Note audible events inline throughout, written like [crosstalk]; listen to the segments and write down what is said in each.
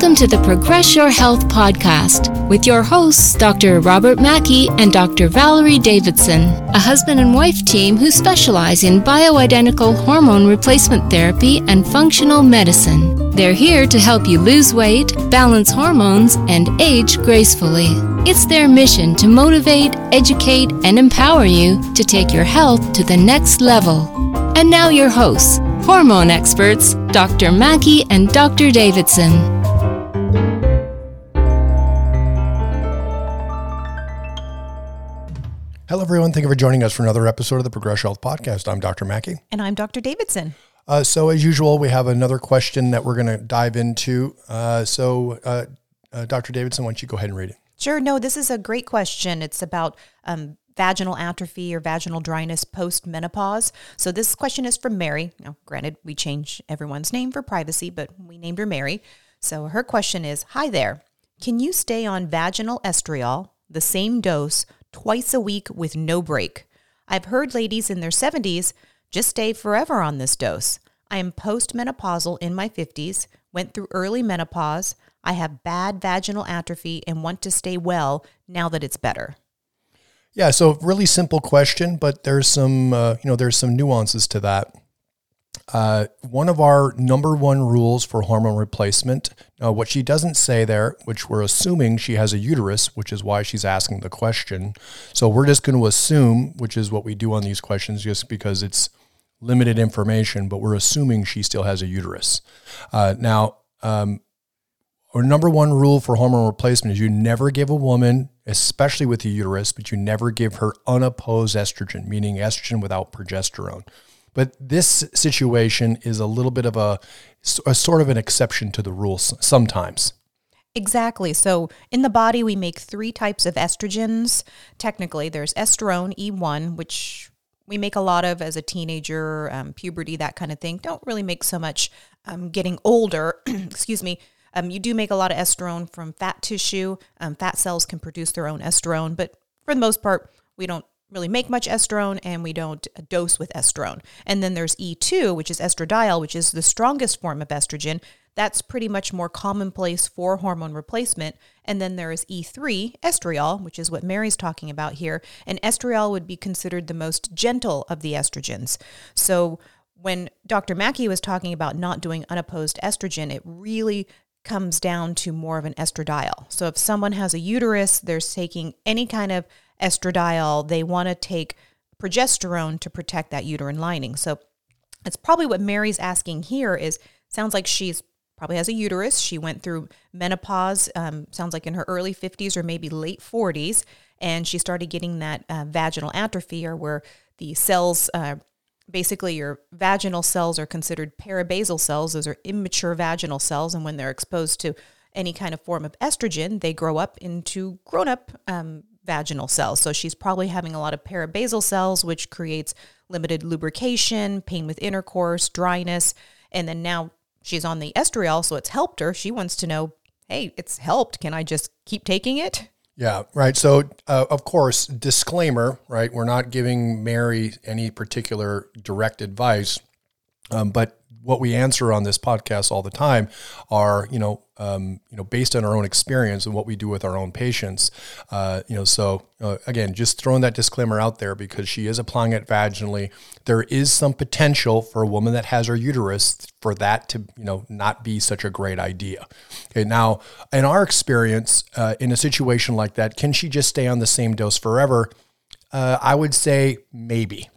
Welcome to the Progress Your Health podcast with your hosts, Dr. Robert Mackey and Dr. Valerie Davidson, a husband and wife team who specialize in bioidentical hormone replacement therapy and functional medicine. They're here to help you lose weight, balance hormones, and age gracefully. It's their mission to motivate, educate, and empower you to take your health to the next level. And now, your hosts, hormone experts, Dr. Mackey and Dr. Davidson. Hello, everyone. Thank you for joining us for another episode of the Progress Health Podcast. I'm Dr. Mackey. And I'm Dr. Davidson. Uh, so, as usual, we have another question that we're going to dive into. Uh, so, uh, uh Dr. Davidson, why don't you go ahead and read it? Sure. No, this is a great question. It's about um, vaginal atrophy or vaginal dryness post menopause. So, this question is from Mary. Now, granted, we change everyone's name for privacy, but we named her Mary. So, her question is Hi there. Can you stay on vaginal estriol, the same dose, twice a week with no break. I've heard ladies in their 70s just stay forever on this dose. I am postmenopausal in my 50s, went through early menopause. I have bad vaginal atrophy and want to stay well now that it's better. Yeah, so really simple question, but there's some uh, you know there's some nuances to that. Uh, one of our number one rules for hormone replacement, uh, what she doesn't say there, which we're assuming she has a uterus, which is why she's asking the question. So we're just going to assume, which is what we do on these questions, just because it's limited information, but we're assuming she still has a uterus. Uh, now, um, our number one rule for hormone replacement is you never give a woman, especially with a uterus, but you never give her unopposed estrogen, meaning estrogen without progesterone. But this situation is a little bit of a, a sort of an exception to the rules sometimes. Exactly. So in the body, we make three types of estrogens. Technically, there's estrone, E1, which we make a lot of as a teenager, um, puberty, that kind of thing. Don't really make so much um, getting older. [clears throat] Excuse me. Um, you do make a lot of estrone from fat tissue. Um, fat cells can produce their own estrone, but for the most part, we don't really make much estrone and we don't dose with estrone. And then there's E2, which is estradiol, which is the strongest form of estrogen. That's pretty much more commonplace for hormone replacement. And then there is E3, estriol, which is what Mary's talking about here. And estriol would be considered the most gentle of the estrogens. So when Dr. Mackey was talking about not doing unopposed estrogen, it really comes down to more of an estradiol. So if someone has a uterus, they're taking any kind of estradiol, they want to take progesterone to protect that uterine lining. So it's probably what Mary's asking here is sounds like she's probably has a uterus. She went through menopause, um, sounds like in her early 50s or maybe late 40s, and she started getting that uh, vaginal atrophy or where the cells, uh, basically your vaginal cells are considered parabasal cells. Those are immature vaginal cells, and when they're exposed to any kind of form of estrogen, they grow up into grown up um, vaginal cells. So she's probably having a lot of parabasal cells, which creates limited lubrication, pain with intercourse, dryness. And then now she's on the estriol, so it's helped her. She wants to know, hey, it's helped. Can I just keep taking it? Yeah, right. So, uh, of course, disclaimer, right? We're not giving Mary any particular direct advice, um, but what we answer on this podcast all the time are, you know, um, you know, based on our own experience and what we do with our own patients. Uh, you know, so uh, again, just throwing that disclaimer out there because she is applying it vaginally. There is some potential for a woman that has her uterus for that to, you know, not be such a great idea. Okay, now in our experience, uh, in a situation like that, can she just stay on the same dose forever? Uh, I would say maybe.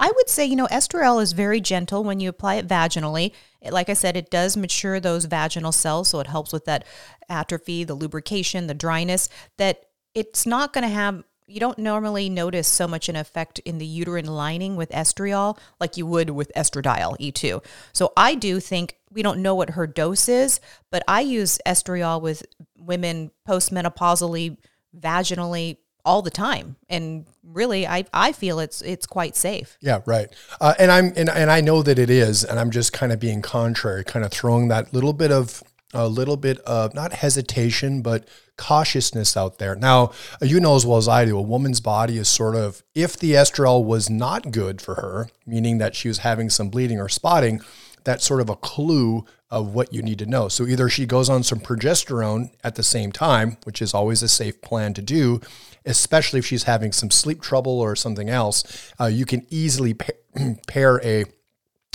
I would say, you know, estriol is very gentle when you apply it vaginally. It, like I said, it does mature those vaginal cells, so it helps with that atrophy, the lubrication, the dryness. That it's not going to have. You don't normally notice so much an effect in the uterine lining with estriol like you would with estradiol E2. So I do think we don't know what her dose is, but I use estriol with women postmenopausally, vaginally all the time. And really i i feel it's it's quite safe. Yeah right. Uh, and i'm and, and i know that it is and i'm just kind of being contrary kind of throwing that little bit of a little bit of not hesitation but cautiousness out there. Now you know as well as i do a woman's body is sort of if the estriol was not good for her meaning that she was having some bleeding or spotting that's sort of a clue of what you need to know. So either she goes on some progesterone at the same time, which is always a safe plan to do, especially if she's having some sleep trouble or something else. Uh, you can easily [clears throat] pair a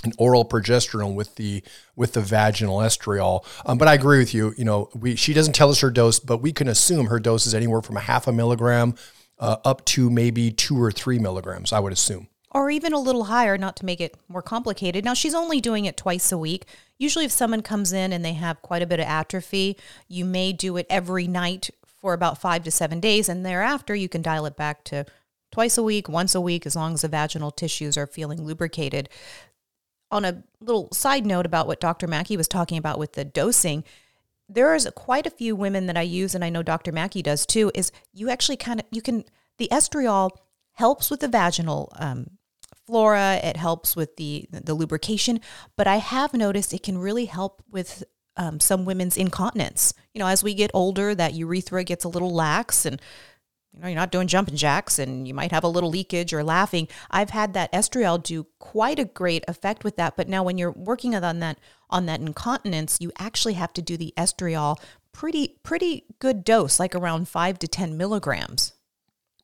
an oral progesterone with the with the vaginal estriol. Um, but I agree with you. You know, we she doesn't tell us her dose, but we can assume her dose is anywhere from a half a milligram uh, up to maybe two or three milligrams. I would assume. Or even a little higher, not to make it more complicated. Now, she's only doing it twice a week. Usually, if someone comes in and they have quite a bit of atrophy, you may do it every night for about five to seven days. And thereafter, you can dial it back to twice a week, once a week, as long as the vaginal tissues are feeling lubricated on a little side note about what Dr. Mackey was talking about with the dosing, there is quite a few women that I use, and I know Dr. Mackey does too. Is you actually kind of you can the estriol helps with the vaginal um, flora. It helps with the the lubrication, but I have noticed it can really help with um, some women's incontinence. You know, as we get older, that urethra gets a little lax, and you know, you're not doing jumping jacks and you might have a little leakage or laughing. I've had that estriol do quite a great effect with that. But now when you're working on that on that incontinence, you actually have to do the estriol pretty pretty good dose, like around five to ten milligrams.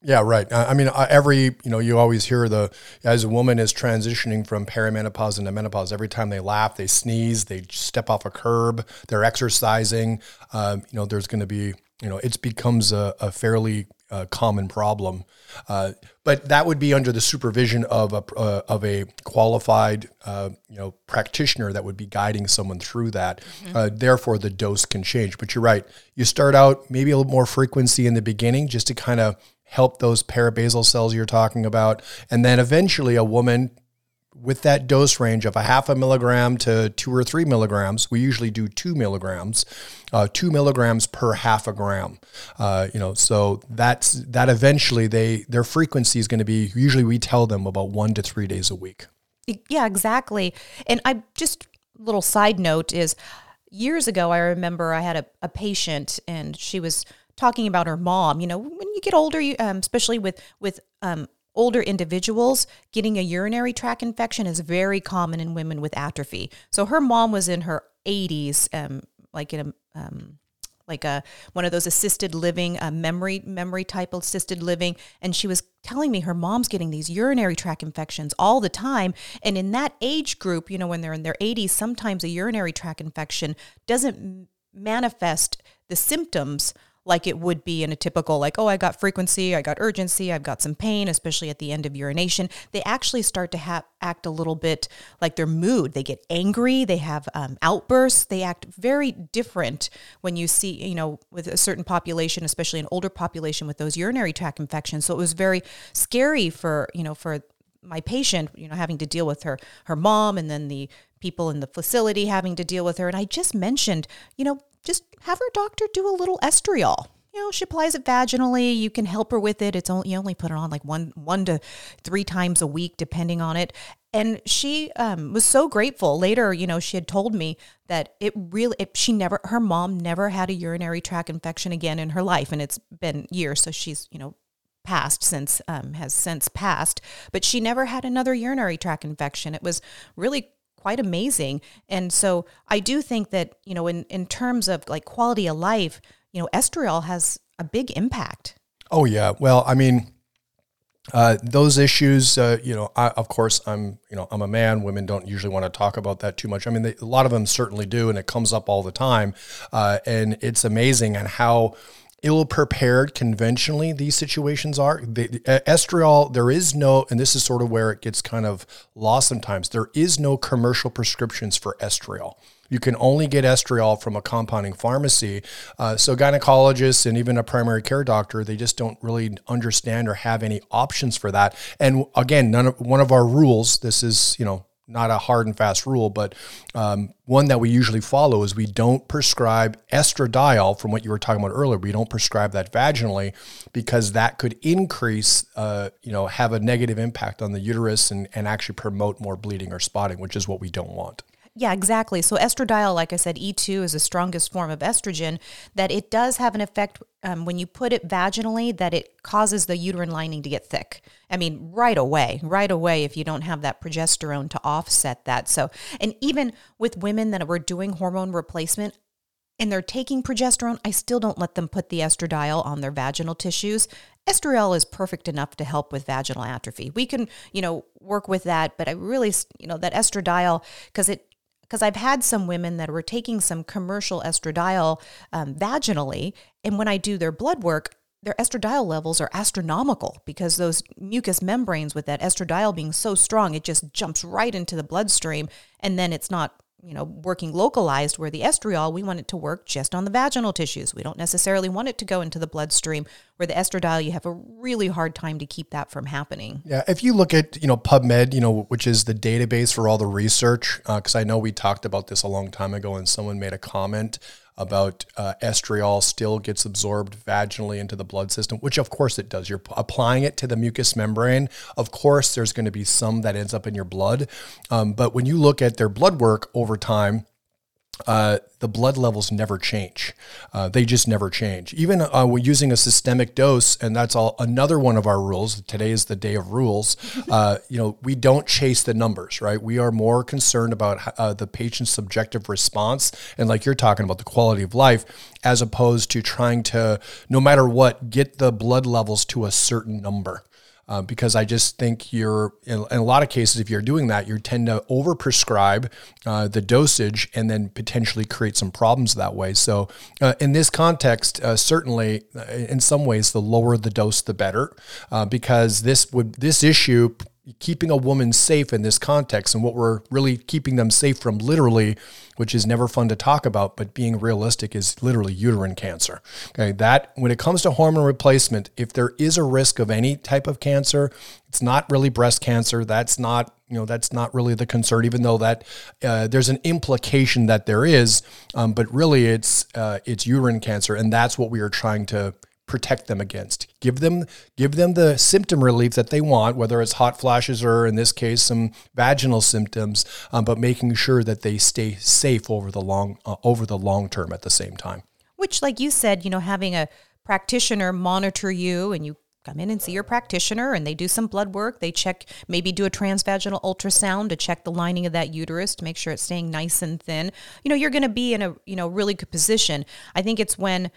Yeah, right. I mean, every you know, you always hear the as a woman is transitioning from perimenopause into menopause. Every time they laugh, they sneeze, they step off a curb, they're exercising. Um, you know, there's going to be you know, it becomes a, a fairly uh, common problem. Uh, but that would be under the supervision of a uh, of a qualified uh, you know practitioner that would be guiding someone through that. Mm-hmm. Uh, therefore, the dose can change. But you're right. You start out maybe a little more frequency in the beginning, just to kind of help those parabasal cells you're talking about, and then eventually a woman with that dose range of a half a milligram to two or three milligrams, we usually do two milligrams, uh, two milligrams per half a gram. Uh, you know, so that's that. Eventually, they their frequency is going to be. Usually, we tell them about one to three days a week. Yeah, exactly. And I just little side note is years ago, I remember I had a, a patient and she was talking about her mom. You know, when you get older, you, um, especially with with um, older individuals, getting a urinary tract infection is very common in women with atrophy. So her mom was in her 80s, um, like in a um, like a one of those assisted living, a memory memory type assisted living, and she was telling me her mom's getting these urinary tract infections all the time. And in that age group, you know, when they're in their 80s, sometimes a urinary tract infection doesn't manifest the symptoms like it would be in a typical like oh i got frequency i got urgency i've got some pain especially at the end of urination. They actually start to have act a little bit like their mood. They get angry they have um, outbursts. They act very different when you see you know with a certain population especially an older population with those urinary tract infections. So it was very scary for you know for my patient you know having to deal with her her mom and then the people in the facility having to deal with her. And i just mentioned you know just have her doctor do a little estriol. You know, she applies it vaginally. You can help her with it. It's only you only put it on like one one to three times a week, depending on it. And she um, was so grateful. Later, you know, she had told me that it really, it, she never, her mom never had a urinary tract infection again in her life, and it's been years. So she's, you know, passed since um, has since passed, but she never had another urinary tract infection. It was really quite amazing. And so I do think that, you know, in, in terms of like quality of life, you know, estriol has a big impact. Oh, yeah. Well, I mean, uh, those issues, uh, you know, I, of course, I'm, you know, I'm a man. Women don't usually want to talk about that too much. I mean, they, a lot of them certainly do, and it comes up all the time. Uh, and it's amazing and how ill prepared conventionally these situations are. The, the, estriol, there is no, and this is sort of where it gets kind of lost sometimes, there is no commercial prescriptions for estriol. You can only get estriol from a compounding pharmacy. Uh, so gynecologists and even a primary care doctor, they just don't really understand or have any options for that. And again, none of one of our rules. This is you know not a hard and fast rule, but um, one that we usually follow is we don't prescribe estradiol from what you were talking about earlier. We don't prescribe that vaginally because that could increase, uh, you know, have a negative impact on the uterus and, and actually promote more bleeding or spotting, which is what we don't want. Yeah, exactly. So estradiol, like I said, E2 is the strongest form of estrogen. That it does have an effect um, when you put it vaginally. That it causes the uterine lining to get thick. I mean, right away, right away. If you don't have that progesterone to offset that, so and even with women that were doing hormone replacement, and they're taking progesterone, I still don't let them put the estradiol on their vaginal tissues. Estriol is perfect enough to help with vaginal atrophy. We can, you know, work with that, but I really, you know, that estradiol because it because I've had some women that were taking some commercial estradiol um, vaginally, and when I do their blood work, their estradiol levels are astronomical because those mucous membranes with that estradiol being so strong, it just jumps right into the bloodstream, and then it's not you know, working localized where the estriol, we want it to work just on the vaginal tissues. We don't necessarily want it to go into the bloodstream where the estradiol, you have a really hard time to keep that from happening. Yeah. If you look at, you know, PubMed, you know, which is the database for all the research, because uh, I know we talked about this a long time ago and someone made a comment about uh, estriol still gets absorbed vaginally into the blood system, which of course it does. You're applying it to the mucous membrane. Of course, there's going to be some that ends up in your blood. Um, but when you look at their blood work over time, uh, the blood levels never change. Uh, they just never change. Even uh, we're using a systemic dose, and that's all another one of our rules. Today is the day of rules. [laughs] Uh, you know, we don't chase the numbers, right? We are more concerned about uh, the patient's subjective response, and like you're talking about the quality of life, as opposed to trying to, no matter what, get the blood levels to a certain number uh, because I just think you're in, in, a lot of cases if you're doing that you tend to overprescribe uh, the dosage and then potentially create some problems that way. So uh, in this context, uh, certainly uh, in some ways the lower the dose the better uh, because this would this issue keeping a woman safe in this context and what we're really keeping them safe from literally which is never fun to talk about but being realistic is literally uterine cancer. Okay that when it comes to hormone replacement if there is a risk of any type of cancer it's not really breast cancer. That's not you know that's not really the concern even though that uh, there's an implication that there is um, but really it's uh, it's uterine cancer and that's what we are trying to protect them against. Give them give them the symptom relief that they want, whether it's hot flashes or in this case some vaginal symptoms, um, but making sure that they stay safe over the long uh, over the long term at the same time. Which, like you said, you know, having a practitioner monitor you and you come in and see your practitioner and they do some blood work they check maybe do a transvaginal ultrasound to check the lining of that uterus to make sure it's staying nice and thin you know you're going to be in a you know really good position i think it's when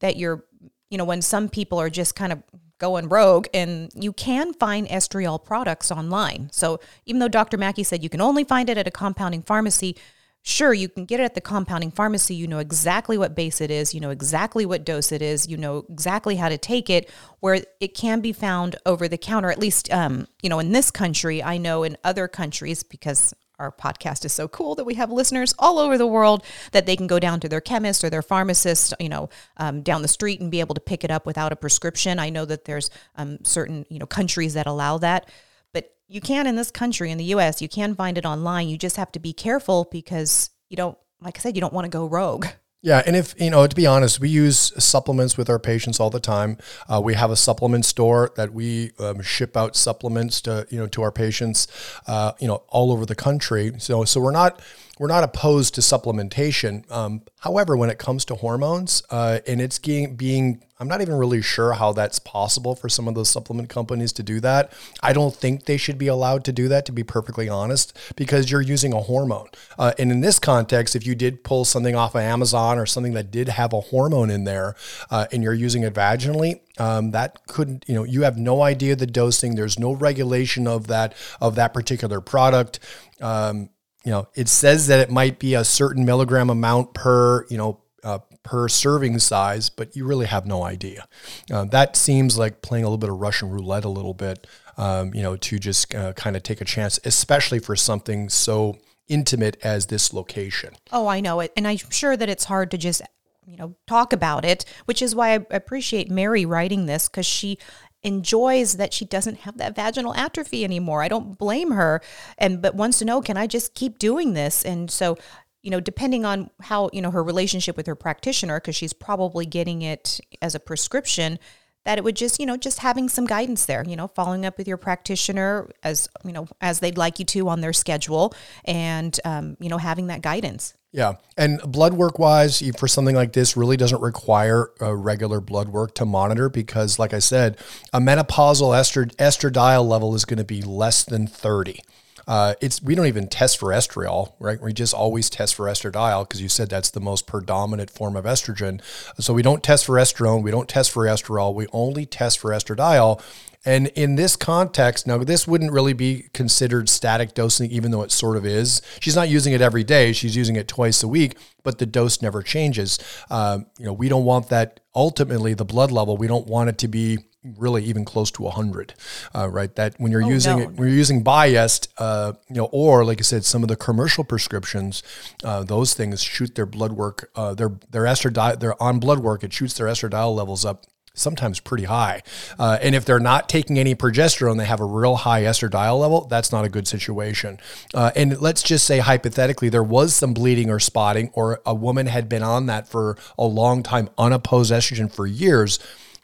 that you're you know, when some people are just kind of going rogue and you can find estriol products online. So even though Dr. Mackey said you can only find it at a compounding pharmacy, sure you can get it at the compounding pharmacy you know exactly what base it is you know exactly what dose it is you know exactly how to take it where it can be found over the counter at least um, you know in this country i know in other countries because our podcast is so cool that we have listeners all over the world that they can go down to their chemist or their pharmacist, you know, um, down the street and be able to pick it up without a prescription. I know that there's um, certain, you know, countries that allow that, but you can in this country, in the U.S., you can find it online. You just have to be careful because you don't, like I said, you don't want to go rogue. Yeah, and if you know, to be honest, we use supplements with our patients all the time. Uh, we have a supplement store that we um, ship out supplements to you know to our patients, uh, you know, all over the country. So so we're not we're not opposed to supplementation. Um, however, when it comes to hormones, uh, and it's being, being, I'm not even really sure how that's possible for some of those supplement companies to do that. I don't think they should be allowed to do that, to be perfectly honest, because you're using a hormone. Uh, and in this context, if you did pull something off of Amazon or something that did have a hormone in there, uh, and you're using it vaginally, um, that couldn't, you know, you have no idea the dosing. There's no regulation of that of that particular product. Um, you know, it says that it might be a certain milligram amount per, you know, uh, per serving size, but you really have no idea. Uh, that seems like playing a little bit of Russian roulette a little bit, um, you know, to just uh, kind of take a chance, especially for something so intimate as this location. Oh, I know it. And I'm sure that it's hard to just you know talk about it which is why i appreciate mary writing this because she enjoys that she doesn't have that vaginal atrophy anymore. I don't blame her and but wants to know can I just keep doing this? And so you know, depending on how, you know, her relationship with her practitioner, because she's probably getting it as a prescription, that it would just, you know, just having some guidance there, you know, following up with your practitioner as, you know, as they'd like you to on their schedule and, um, you know, having that guidance. Yeah. And blood work wise, for something like this, really doesn't require regular blood work to monitor because, like I said, a menopausal estradiol level is going to be less than 30. Uh, it's we don't even test for estriol, right? We just always test for estradiol because you said that's the most predominant form of estrogen. So we don't test for estrone, we don't test for estriol, we only test for estradiol. And in this context, now this wouldn't really be considered static dosing, even though it sort of is. She's not using it every day; she's using it twice a week, but the dose never changes. Um, you know, we don't want that. Ultimately, the blood level, we don't want it to be really even close to 100 uh, right that when you're oh, using no. it when you're using Biest uh, you know or like i said some of the commercial prescriptions uh, those things shoot their blood work uh, their their estradiol they're on blood work it shoots their estradiol levels up sometimes pretty high. Uh, and if they're not taking any progesterone, they have a real high estradiol level, that's not a good situation. Uh, and let's just say hypothetically, there was some bleeding or spotting, or a woman had been on that for a long time, unopposed estrogen for years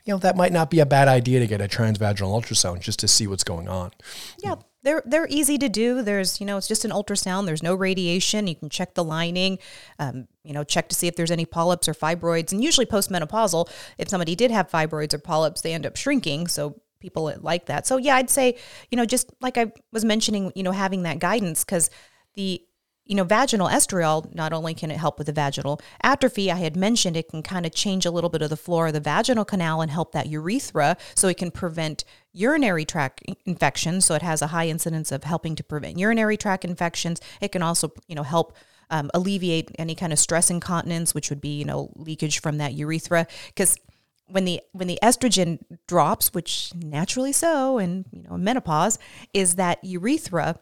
you know, that might not be a bad idea to get a transvaginal ultrasound just to see what's going on. Yeah. They're, they're easy to do. There's, you know, it's just an ultrasound. There's no radiation. You can check the lining, um, you know, check to see if there's any polyps or fibroids. And usually postmenopausal, if somebody did have fibroids or polyps, they end up shrinking. So people like that. So yeah, I'd say, you know, just like I was mentioning, you know, having that guidance because the you know, vaginal estriol, not only can it help with the vaginal atrophy, I had mentioned it can kind of change a little bit of the flora of the vaginal canal and help that urethra so it can prevent urinary tract infections. So it has a high incidence of helping to prevent urinary tract infections. It can also, you know, help um, alleviate any kind of stress incontinence, which would be, you know, leakage from that urethra. Because when the when the estrogen drops, which naturally so, and you know, menopause, is that urethra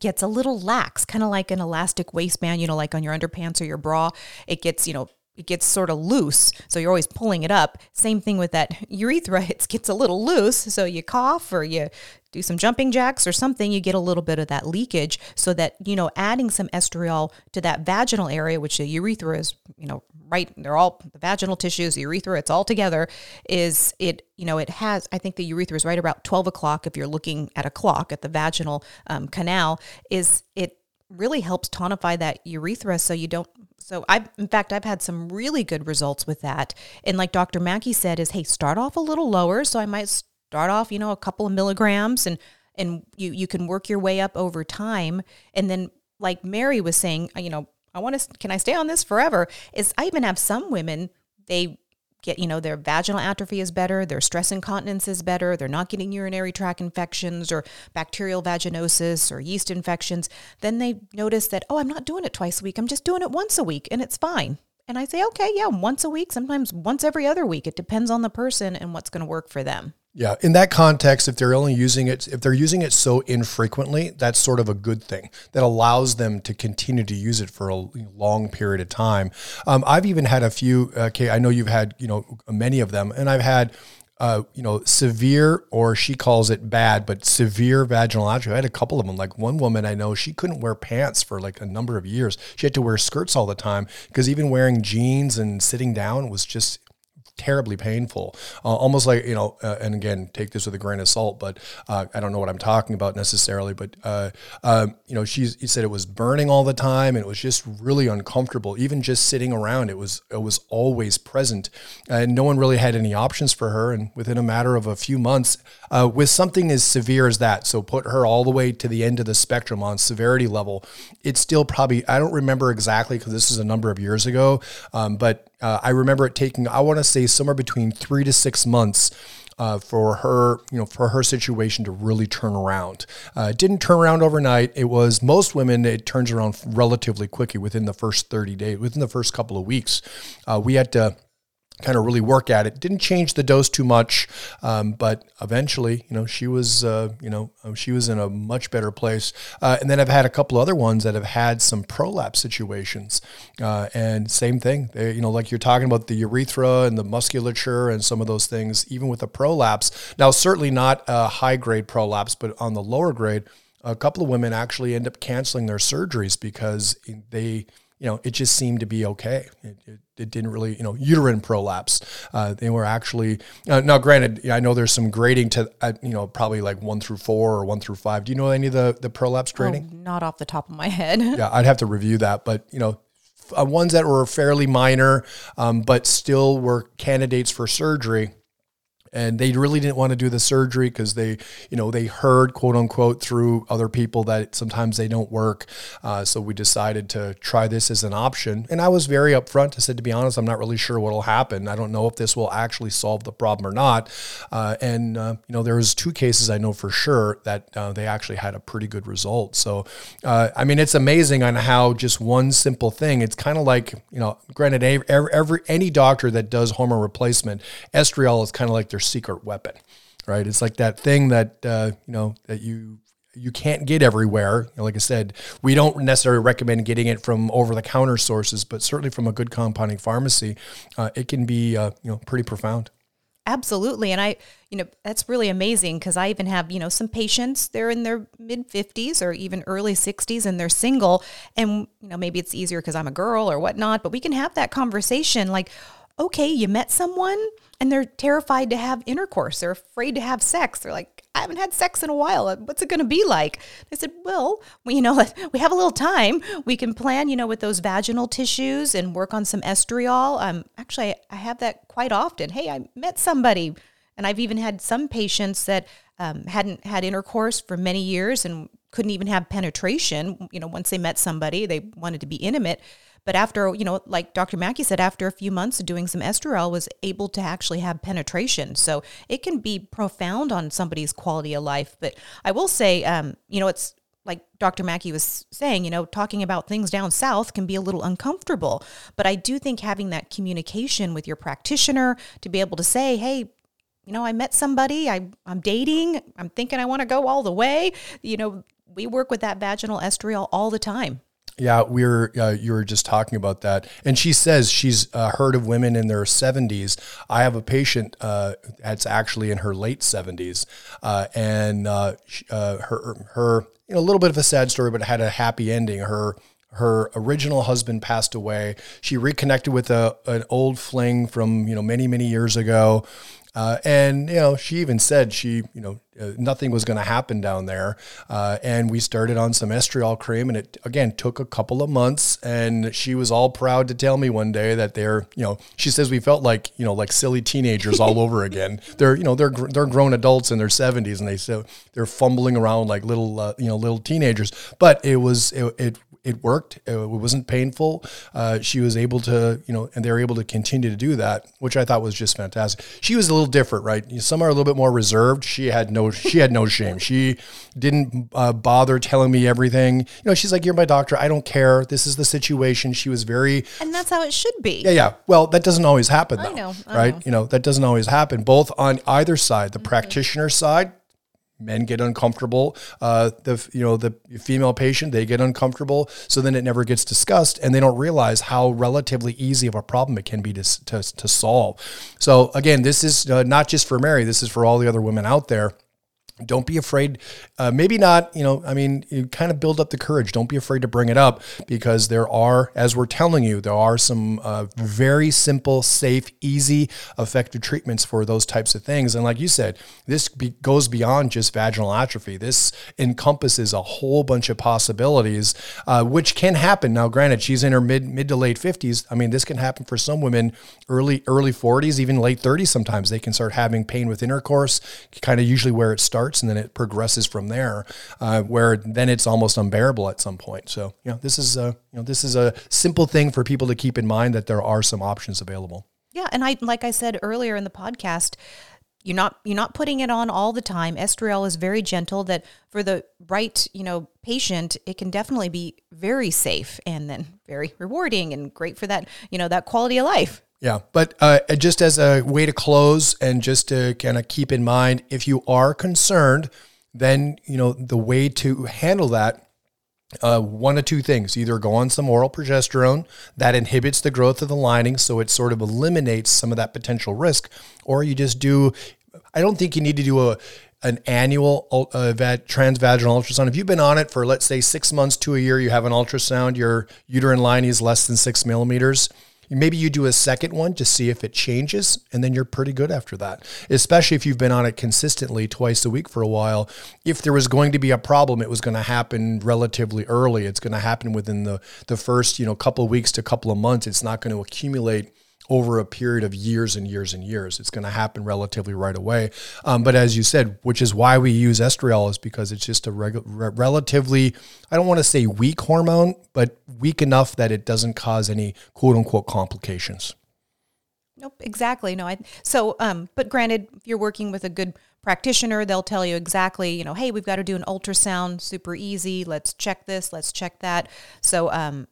gets a little lax, kind of like an elastic waistband, you know, like on your underpants or your bra. It gets, you know, it gets sort of loose. So you're always pulling it up. Same thing with that [laughs] urethra. It gets a little loose. So you cough or you do some jumping jacks or something, you get a little bit of that leakage so that, you know, adding some estriol to that vaginal area, which the urethra is, you know, right, they're all the vaginal tissues, the urethra, it's all together, is it, you know, it has, I think the urethra is right about 12 o'clock if you're looking at a clock at the vaginal um, canal, is it really helps tonify that urethra so you don't so I in fact I've had some really good results with that. And like Dr. Mackey said is hey, start off a little lower, so I might start off, you know, a couple of milligrams and and you you can work your way up over time and then like Mary was saying, uh, you know, I want to can I stay on this forever? Is I even have some women they get, you know, their vaginal atrophy is better, their stress incontinence is better, they're not getting urinary tract infections or bacterial vaginosis or yeast infections, then they notice that, oh, I'm not doing it twice a week, I'm just doing it once a week and it's fine. And I say, okay, yeah, once a week, sometimes once every other week. It depends on the person and what's going to work for them. Yeah, in that context, if they're only using it, if they're using it so infrequently, that's sort of a good thing that allows them to continue to use it for a long period of time. Um, I've even had a few. Okay, I know you've had you know many of them, and I've had uh, you know, severe, or she calls it bad, but severe vaginal atrophy. I had a couple of them. Like one woman I know, she couldn't wear pants for like a number of years. She had to wear skirts all the time because even wearing jeans and sitting down was just terribly painful, uh, almost like you know. Uh, and again, take this with a grain of salt, but uh, I don't know what I'm talking about necessarily. But uh, um, you know, she said it was burning all the time, and it was just really uncomfortable. Even just sitting around, it was it was always present, and no one really had any options for her. And within a matter of a few months, uh, with something as severe as that, so put her all the way to the end of the spectrum on severity level, it's still probably I don't remember exactly because this is a number of years ago, um, but uh, I remember it taking, I want to say, somewhere between three to six months uh, for her, you know, for her situation to really turn around. Uh, it didn't turn around overnight. It was most women. It turns around relatively quickly within the first thirty days, within the first couple of weeks. Uh, we had to kind of really work at it. Didn't change the dose too much, um, but eventually, you know, she was, uh, you know, um, she was in a much better place. Uh, and then I've had a couple other ones that have had some prolapse situations, uh, and same thing. They, you know, like you're talking about the urethra and the musculature and some of those things. Even with a prolapse, now certainly not a high grade prolapse, but on the lower grade, a couple of women actually end up canceling their surgeries because they you know, it just seemed to be okay. It, it, it didn't really, you know, uterine prolapse. Uh, they were actually, uh, now granted, I know there's some grading to, uh, you know, probably like one through four or one through five. Do you know any of the, the prolapse grading? Oh, not off the top of my head. [laughs] yeah, I'd have to review that. But, you know, uh, ones that were fairly minor, um, but still were candidates for surgery and they really didn't want to do the surgery because they you know they heard quote unquote through other people that sometimes they don't work. Uh, so we decided to try this as an option. And i was very upfront i said to be honest i'm not really sure what will happen. I don't know if this will actually solve the problem or not. Uh, and uh, you know there was two cases i know for sure that uh, they actually had a pretty good result. So uh, i mean it's amazing on how just one simple thing it's kind of like you know granted every, every any doctor that does hormone replacement estriol is kind of like their secret weapon, right? It's like that thing that uh, you know that you you can't get everywhere. Like I said, we don't necessarily recommend getting it from over the counter sources, but certainly from a good compounding pharmacy, uh, it can be uh, you know pretty profound. Absolutely. And I, you know, that's really amazing because I even have, you know, some patients, they're in their mid 50s or even early 60s and they're single. And, you know, maybe it's easier because I'm a girl or whatnot, but we can have that conversation like, okay, you met someone and they're terrified to have intercourse. They're afraid to have sex. They're like, I haven't had sex in a while. What's it going to be like? They said, well, we, you know, [laughs] we have a little time. We can plan, you know, with those vaginal tissues and work on some estriol. Um, actually, I have that quite often. Hey, I met somebody. And I've even had some patients that um, hadn't had intercourse for many years and couldn't even have penetration. You know, once they met somebody, they wanted to be intimate. But after, you know, like Dr. Mackey said, after a few months of doing some estriol, was able to actually have penetration. So it can be profound on somebody's quality of life. But I will say, um, you know, it's like Dr. Mackey was saying, you know, talking about things down south can be a little uncomfortable. But I do think having that communication with your practitioner to be able to say, hey, you know, I met somebody, I, I'm dating, I'm thinking I want to go all the way. You know, we work with that vaginal estriol all the time. Yeah, we are uh, you were just talking about that, and she says she's uh, heard of women in their 70s. I have a patient uh, that's actually in her late 70s, uh, and uh, uh, her her you know a little bit of a sad story, but had a happy ending. Her her original husband passed away. She reconnected with a an old fling from you know many many years ago. Uh, and you know, she even said she, you know, uh, nothing was going to happen down there. Uh, and we started on some estriol cream, and it again took a couple of months. And she was all proud to tell me one day that they're, you know, she says we felt like, you know, like silly teenagers all over again. [laughs] They're, you know, they're they're grown adults in their seventies, and they so they're fumbling around like little, uh, you know, little teenagers. But it was it, it it worked. It wasn't painful. Uh, she was able to, you know, and they were able to continue to do that, which I thought was just fantastic. She was a little different, right? Some are a little bit more reserved. She had no, she had no shame. She didn't uh, bother telling me everything. You know, she's like, "You're my doctor. I don't care. This is the situation." She was very, and that's how it should be. Yeah, yeah. Well, that doesn't always happen, though. I know, I right? Know. You know, that doesn't always happen. Both on either side, the mm-hmm. practitioner side men get uncomfortable uh, the you know the female patient they get uncomfortable so then it never gets discussed and they don't realize how relatively easy of a problem it can be to, to, to solve. So again this is uh, not just for mary this is for all the other women out there don't be afraid uh, maybe not you know i mean you kind of build up the courage. Don't be afraid to bring it up because there are as we're telling you there are some uh, very simple safe easy effective treatments for those types of things. And like you said this be, goes beyond just vaginal atrophy. This encompasses a whole bunch of possibilities uh, which can happen. Now granted she's in her mid mid to late 50s i mean this can happen for some women early early 40s even late 30s sometimes. They can start having pain with intercourse kind of usually where it starts starts and then it progresses from there, uh, where then it's almost unbearable at some point. So, you know, this is a you know this is a simple thing for people to keep in mind that there are some options available. Yeah, and I like I said earlier in the podcast, you're not you're not putting it on all the time. Estriol is very gentle. That for the right you know patient, it can definitely be very safe and then very rewarding and great for that you know that quality of life. Yeah, but uh, just as a way to close and just to kind of keep in mind, if you are concerned, then you know the way to handle that. Uh, one of two things: either go on some oral progesterone that inhibits the growth of the lining, so it sort of eliminates some of that potential risk, or you just do. I don't think you need to do a an annual uh, transvaginal ultrasound. If you've been on it for, let's say, six months to a year, you have an ultrasound, your uterine lining is less than six millimeters. Maybe you do a second one to see if it changes, and then you're pretty good after that. Especially if you've been on it consistently twice a week for a while. If there was going to be a problem, it was going to happen relatively early. It's going to happen within the the first you know couple of weeks to couple of months. It's not going to accumulate over a period of years and years and years. It's going to happen relatively right away. Um, but as you said, which is why we use estriol, is because it's just a re- relatively, I don't want to say weak hormone, but weak enough that it doesn't cause any quote unquote complications. Nope, exactly. No, I so um, but granted, if you're working with a good practitioner, they'll tell you exactly, you know, hey, we've got to do an ultrasound, super easy. Let's check this, let's check that. So um,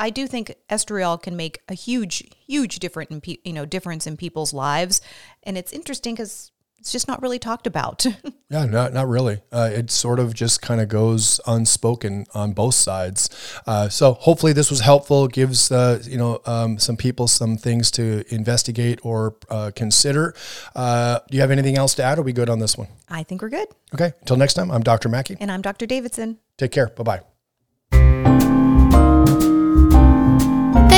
I do think estriol can make a huge, huge different in pe- you know difference in people's lives, and it's interesting because it's just not really talked about. [laughs] yeah, not not really. Uh, it sort of just kind of goes unspoken on both sides. Uh, so hopefully this was helpful. Gives uh, you know um, some people some things to investigate or uh, consider. Uh, do you have anything else to add? Or are we good on this one? I think we're good. Okay. Until next time, I'm Dr. Mackey, and I'm Dr. Davidson. Take care. Bye bye.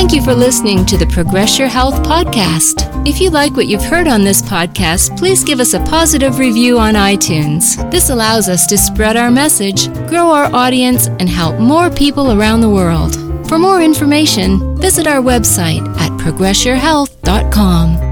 Thank you for listening to the Progress Your Health podcast. If you like what you've heard on this podcast, please give us a positive review on iTunes. This allows us to spread our message, grow our audience, and help more people around the world. For more information, visit our website at progressyourhealth.com.